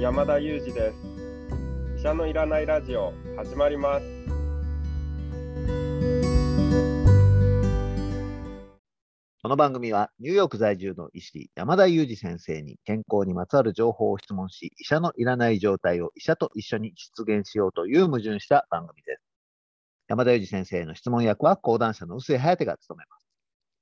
山田裕二です。医者のいらないラジオ始まります。この番組はニューヨーク在住の医師山田裕二先生に健康にまつわる情報を質問し医者のいらない状態を医者と一緒に出現しようという矛盾した番組です。山田裕二先生の質問役は講談社の臼井颯が務めます。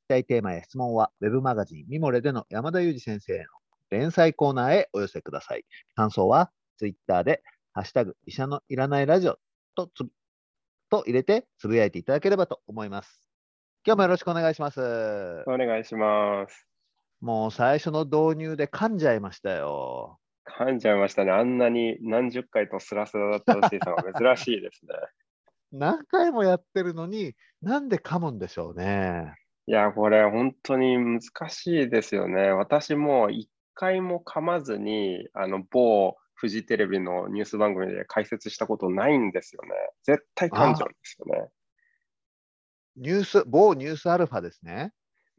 期待テーマや質問はウェブマガジンミモレでの山田裕二先生への連載コーナーへお寄せください。感想は、ツイッターで、ハッシュタグ、医者のいらないラジオとつと入れてつぶやいていただければと思います。今日もよろしくお願いします。お願いします。もう最初の導入で噛んじゃいましたよ。噛んじゃいましたね。あんなに何十回とスラスラだったおじさんは珍しいですね。何回もやってるのに、なんで噛むんでしょうね。いや、これ本当に難しいですよね。私も一回も噛まずに、あの某フジテレビのニュース番組で解説したことないんですよね。絶対噛んじゃうんですよね。ニュース、某ニュースアルファですね。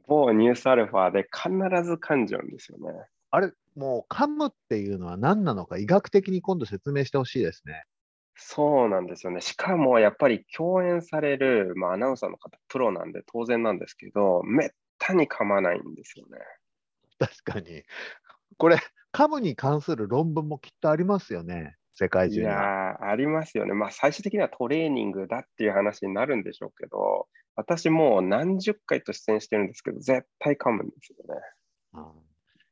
某ニュースアルファで必ず噛んじゃうんですよね。あれ、もう噛むっていうのは何なのか、医学的に今度説明してほしいですね。そうなんですよね。しかもやっぱり共演される、まあ、アナウンサーの方、プロなんで当然なんですけど、めったに噛まないんですよね。確かに。これ、カムに関する論文もきっとありますよね、世界中にいやありますよね。まあ、最終的にはトレーニングだっていう話になるんでしょうけど、私もう何十回と出演してるんですけど、絶対噛むんですよね。うん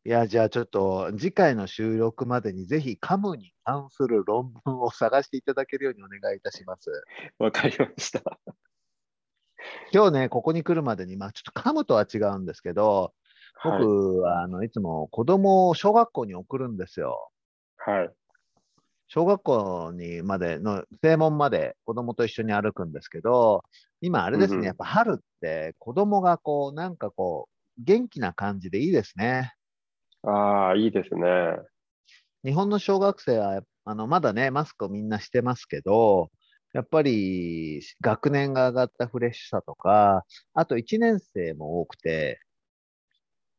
いや、じゃあちょっと次回の収録までにぜひカムに関する論文を探していただけるようにお願いいたします。わかりました。今日ね、ここに来るまでに、まあちょっとカムとは違うんですけど、僕は、はい、あのいつも子供を小学校に送るんですよ。はい。小学校にまでの正門まで子供と一緒に歩くんですけど、今あれですね、うん、やっぱ春って子供がこう、なんかこう、元気な感じでいいですね。ああ、いいですね。日本の小学生は、あのまだね、マスクをみんなしてますけど、やっぱり学年が上がったフレッシュさとか、あと1年生も多くて、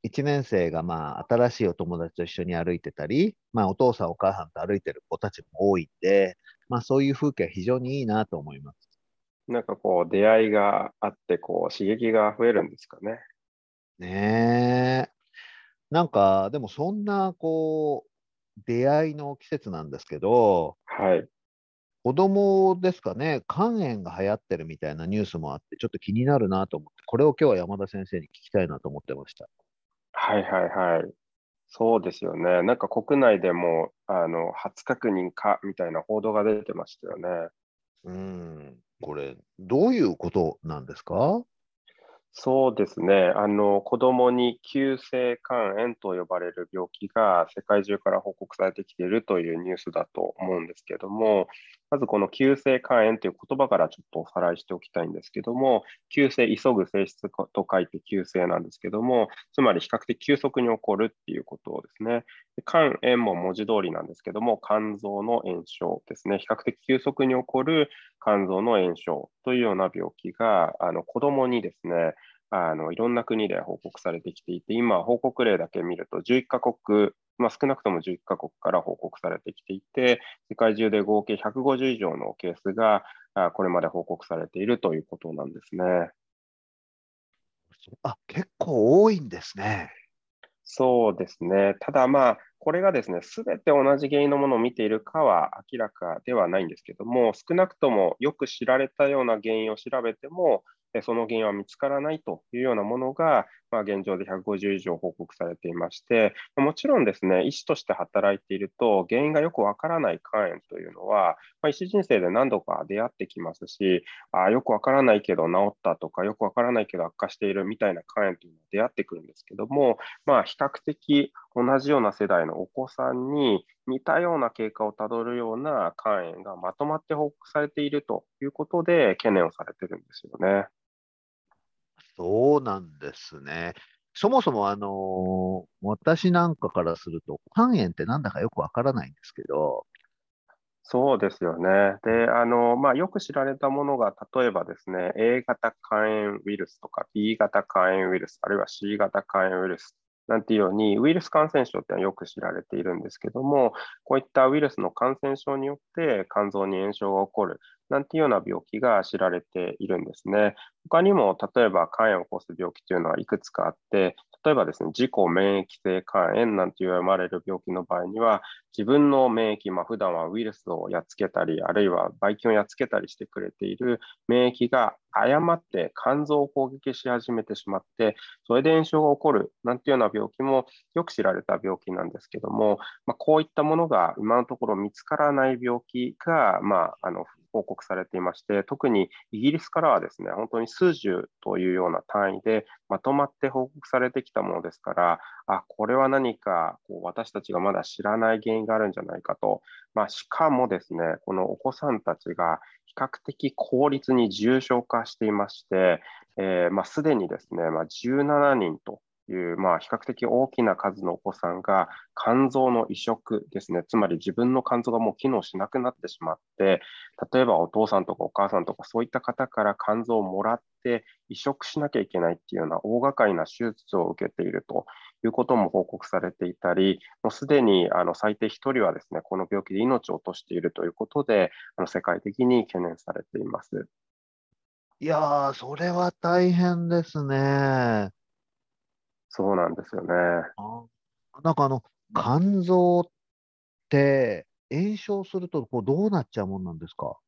1年生がまあ新しいお友達と一緒に歩いてたり、まあ、お父さんお母さんと歩いてる子たちも多いんで、まあ、そういう風景は非常にいいなと思います。なんかこう出会いがあってこう刺激が増えるんですかね。ねえ。なんかでもそんなこう出会いの季節なんですけど、はい、子供ですかね、肝炎が流行ってるみたいなニュースもあって、ちょっと気になるなと思って、これを今日は山田先生に聞きたいなと思ってました。はいはいはい。そうですよね。なんか国内でも、あの、初確認かみたいな報道が出てましたよね。うん、これ、どういうことなんですか？そうですね。あの、子供に急性肝炎と呼ばれる病気が世界中から報告されてきているというニュースだと思うんですけども、まずこの急性肝炎という言葉からちょっとおさらいしておきたいんですけども、急性、急ぐ性質と書いて急性なんですけども、つまり比較的急速に起こるっていうことですね。肝炎も文字通りなんですけども、肝臓の炎症ですね。比較的急速に起こる肝臓の炎症というような病気が、あの子供にですね、あのいろんな国で報告されてきていて、今、報告例だけ見ると11カ国、まあ、少なくとも11カ国から報告されてきていて、世界中で合計150以上のケースがこれまで報告されているということなんですね。あ結構多いんですね。そうですね。ただまあ、これがですね、すべて同じ原因のものを見ているかは明らかではないんですけども、少なくともよく知られたような原因を調べても、その原因は見つからないというようなものが、まあ、現状で150以上報告されていまして、もちろんですね、医師として働いていると、原因がよくわからない肝炎というのは、まあ、医師人生で何度か出会ってきますし、あよくわからないけど治ったとか、よくわからないけど悪化しているみたいな肝炎というのは出会ってくるんですけども、まあ、比較的同じような世代のお子さんに似たような経過をたどるような肝炎がまとまって報告されているということで懸念をされてるんですよね。そうなんですね。そもそも、あのー、私なんかからすると、肝炎ってなんだかよくわからないんですけど。そうですよね。で、あの、まあ、よく知られたものが、例えばですね、A 型肝炎ウイルスとか B 型肝炎ウイルス、あるいは C 型肝炎ウイルスなんていうように、ウイルス感染症ってのはよく知られているんですけども、こういったウイルスの感染症によって肝臓に炎症が起こる、なんていうような病気が知られているんですね。他にも、例えば肝炎を起こす病気というのはいくつかあって、例えばですね、自己免疫性肝炎なんて言われる病気の場合には、自分の免疫、まあ、普段はウイルスをやっつけたり、あるいはばい菌をやっつけたりしてくれている免疫が誤って肝臓を攻撃し始めてしまって、それで炎症が起こるなんていうような病気もよく知られた病気なんですけども、まあ、こういったものが今のところ見つからない病気が、まあ、あの報告されていまして、特にイギリスからはですね、本当に数十というような単位でまとまって報告されてきたものですから、あ、これは何かこう私たちがまだ知らない原因があるんじゃないかと、まあ、しかもですね、このお子さんたちが比較的効率に重症化していまして、えー、まあ、すでにですね、まあ、17人という、まあ、比較的大きな数のお子さんが肝臓の移植ですね、つまり自分の肝臓がもう機能しなくなってしまって、例えばお父さんとかお母さんとかそういった方から肝臓をもらって移植しなきゃいけないっていうような大掛かりな手術を受けているということも報告されていたり、もうすでにあの最低1人はですね、この病気で命を落としているということで、あの世界的に懸念されています。いやー、それは大変ですね。そうなんですよね。なんかあの、肝臓って炎症するとこうどうなっちゃうもんなんですか？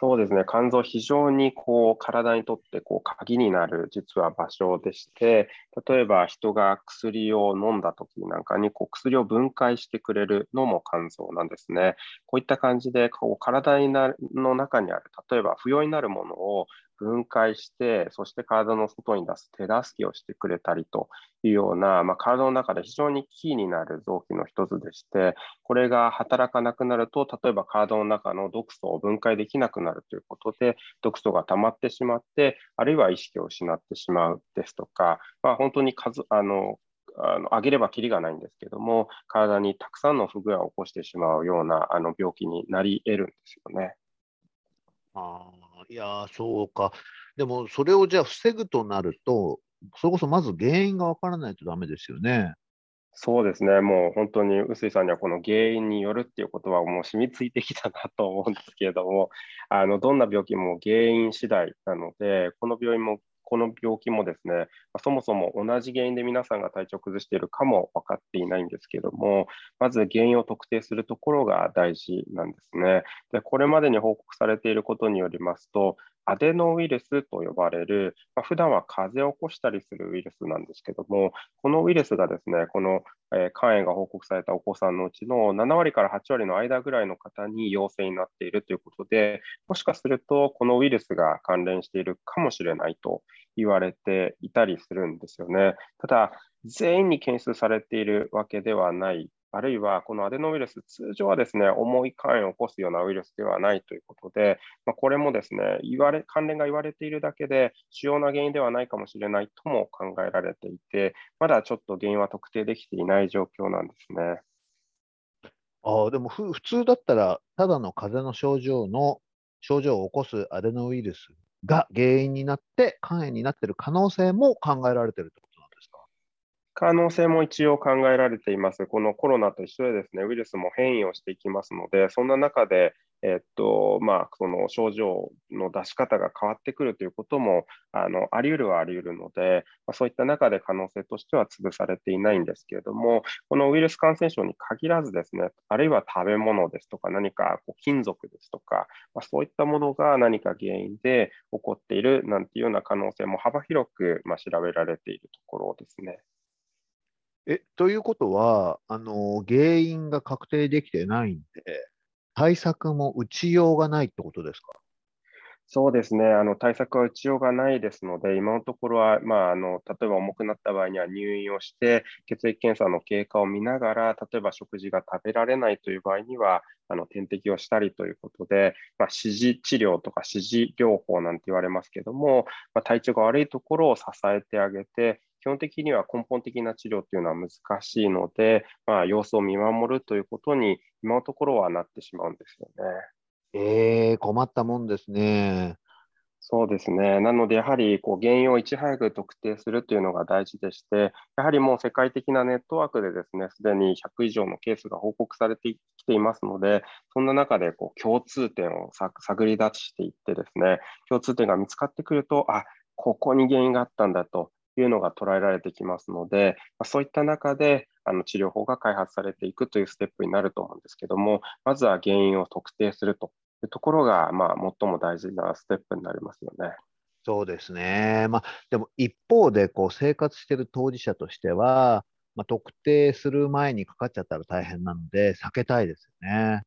そうですね、肝臓、非常にこう体にとってこう鍵になる実は場所でして、例えば人が薬を飲んだ時なんかにこう薬を分解してくれるのも肝臓なんですね。こういった感じでこう体の中にある、例えば不要になるものを分解して、そして体の外に出す手助けをしてくれたりというような、まあ、体の中で非常にキーになる臓器の一つでして、これが働かなくなると、例えば体の中の毒素を分解できなくなるということで、毒素が溜まってしまって、あるいは意識を失ってしまうですとか、まあ、本当に数あのあの上げればきりがないんですけども、体にたくさんの不具合を起こしてしまうようなあの病気になり得るんですよね。あ、いやそうか。でも、それをじゃあ防ぐとなると、それこそまず原因がわからないとダメですよね。そうですね、もう本当に臼井さんにはこの原因によるっていうことはもう染みついてきたなと思うんですけれども、あのどんな病気も原因次第なので、この病院もこの病気もですね、まそもそも同じ原因で皆さんが体調を崩しているかも分かっていないんですけども、まず原因を特定するところが大事なんですね。でこれまでに報告されていることによりますと、アデノウイルスと呼ばれる、まあ、普段は風邪を起こしたりするウイルスなんですけども、このウイルスがですね、この、えー、肝炎が報告されたお子さんのうちの7割から8割の間ぐらいの方に陽性になっているということで、もしかするとこのウイルスが関連しているかもしれないと言われていたりするんですよね。ただ、全員に検出されているわけではないあるいはこのアデノウイルス、通常はですね、重い肝炎を起こすようなウイルスではないということで、まあ、これもですね、言われ、関連が言われているだけで、主要な原因ではないかもしれないとも考えられていて、まだちょっと原因は特定できていない状況なんですね。あでも普通だったら、ただの風邪の症状の症状を起こすアデノウイルスが原因になって、肝炎になっている可能性も考えられているとなんですか可能性も一応考えられています。このコロナと一緒でですね、ウイルスも変異をしていきますので、そんな中で、えっとまあ、その症状の出し方が変わってくるということもあのあり得るはあり得るので、まあ、そういった中で可能性としては潰されていないんですけれども、このウイルス感染症に限らずですね、あるいは食べ物ですとか、何かこう金属ですとか、まあ、そういったものが何か原因で起こっているなんていうような可能性も幅広く、ま、調べられているところですね。え、ということは、あの、原因が確定できてないんで、対策も打ちようがないってことですか？そうですね、あの対策は打ちようがないですので、今のところは、まあ、あの例えば重くなった場合には入院をして、血液検査の経過を見ながら、例えば食事が食べられないという場合には、あの点滴をしたりということで、まあ、指示治療とか指示療法なんて言われますけども、まあ、体調が悪いところを支えてあげて、基本的には根本的な治療というのは難しいので、まあ、様子を見守るということに、今のところはなってしまうんですよね。えー、困ったもんですね。そうですね。なので、やはりこう原因をいち早く特定するというのが大事でして、やはりもう世界的なネットワークでですね、すでに100以上のケースが報告されてきていますので、そんな中でこう共通点を探り出していってですね、共通点が見つかってくると、あここに原因があったんだというのが捉えられてきますので、そういった中であの治療法が開発されていくというステップになると思うんですけども、まずは原因を特定するというところが、まあ、最も大事なステップになりますよね。そうですね。まあ、でも一方で、こう、生活している当事者としては、まあ、特定する前にかかっちゃったら大変なので、避けたいですよね。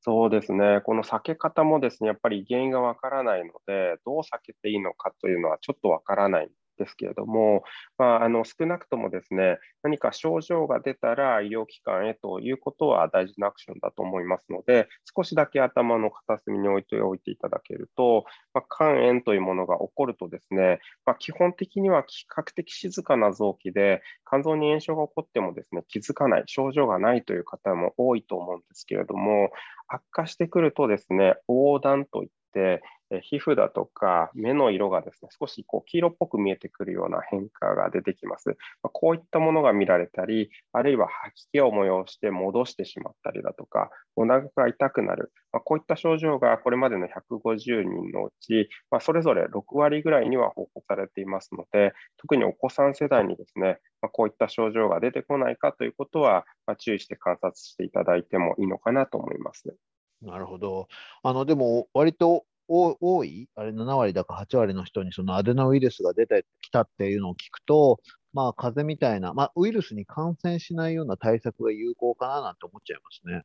そうですね。この避け方もですね、やっぱり原因がわからないので、どう避けていいのかというのはちょっとわからないですけれども、まあ、あの少なくともですね、何か症状が出たら医療機関へということは大事なアクションだと思いますので、少しだけ頭の片隅に置いておいていただけると、まあ、肝炎というものが起こるとですね、まあ、基本的には比較的静かな臓器で、肝臓に炎症が起こってもですね、気づかない、症状がないという方も多いと思うんですけれども、悪化してくるとですね、横断といって、皮膚だとか目の色がですね、少しこう黄色っぽく見えてくるような変化が出てきます。こういったものが見られたり、あるいは吐き気を催して戻してしまったりだとか、お腹が痛くなる、こういった症状がこれまでの150人のうち、それぞれ6割ぐらいには報告されていますので、特にお子さん世代にですね、こういった症状が出てこないかということは、注意して観察していただいてもいいのかなと思います。なるほど。あの、でも、割と多い、あれ7割だか8割の人にそのアデノウイルスが出てきたっていうのを聞くと、まあ、風邪みたいな、まあ、ウイルスに感染しないような対策が有効かななんて思っちゃいますね。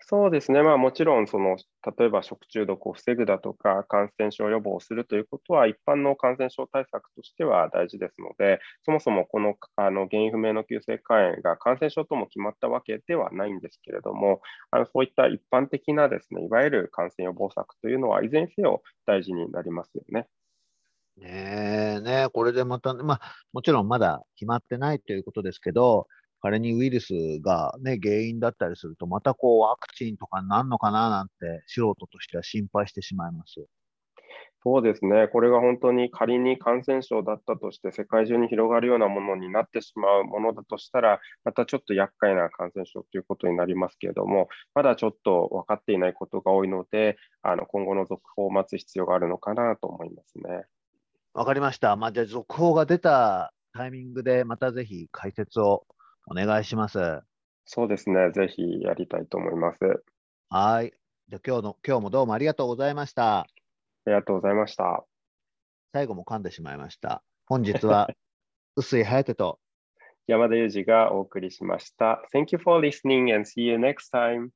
そうですね、まあ、もちろんその、例えば食中毒を防ぐだとか、感染症予防をするということは、一般の感染症対策としては大事ですので、そもそもこのあの原因不明の急性肝炎が感染症とも決まったわけではないんですけれども、あのそういった一般的なですね、いわゆる感染予防策というのは、いずれにせよ大事になりますよね。ねえ、ねこれでまた、まあ、もちろんまだ決まってないということですけど、仮にウイルスが、ね、原因だったりすると、またこうワクチンとかになるのかななんて、素人としては心配してしまいます。そうですね、これが本当に仮に感染症だったとして、世界中に広がるようなものになってしまうものだとしたら、またちょっと厄介な感染症ということになりますけれども、まだちょっと分かっていないことが多いので、あの今後の続報を待つ必要があるのかなと思いますね。わかりました。まあ、じゃあ、続報が出たタイミングで、またぜひ解説をお願いします。そうですね。ぜひやりたいと思います。はい。じゃ今日の、今日もどうもありがとうございました。ありがとうございました。最後も噛んでしまいました。本日は、臼井颯と山田裕二がお送りしました。Thank you for listening and see you next time.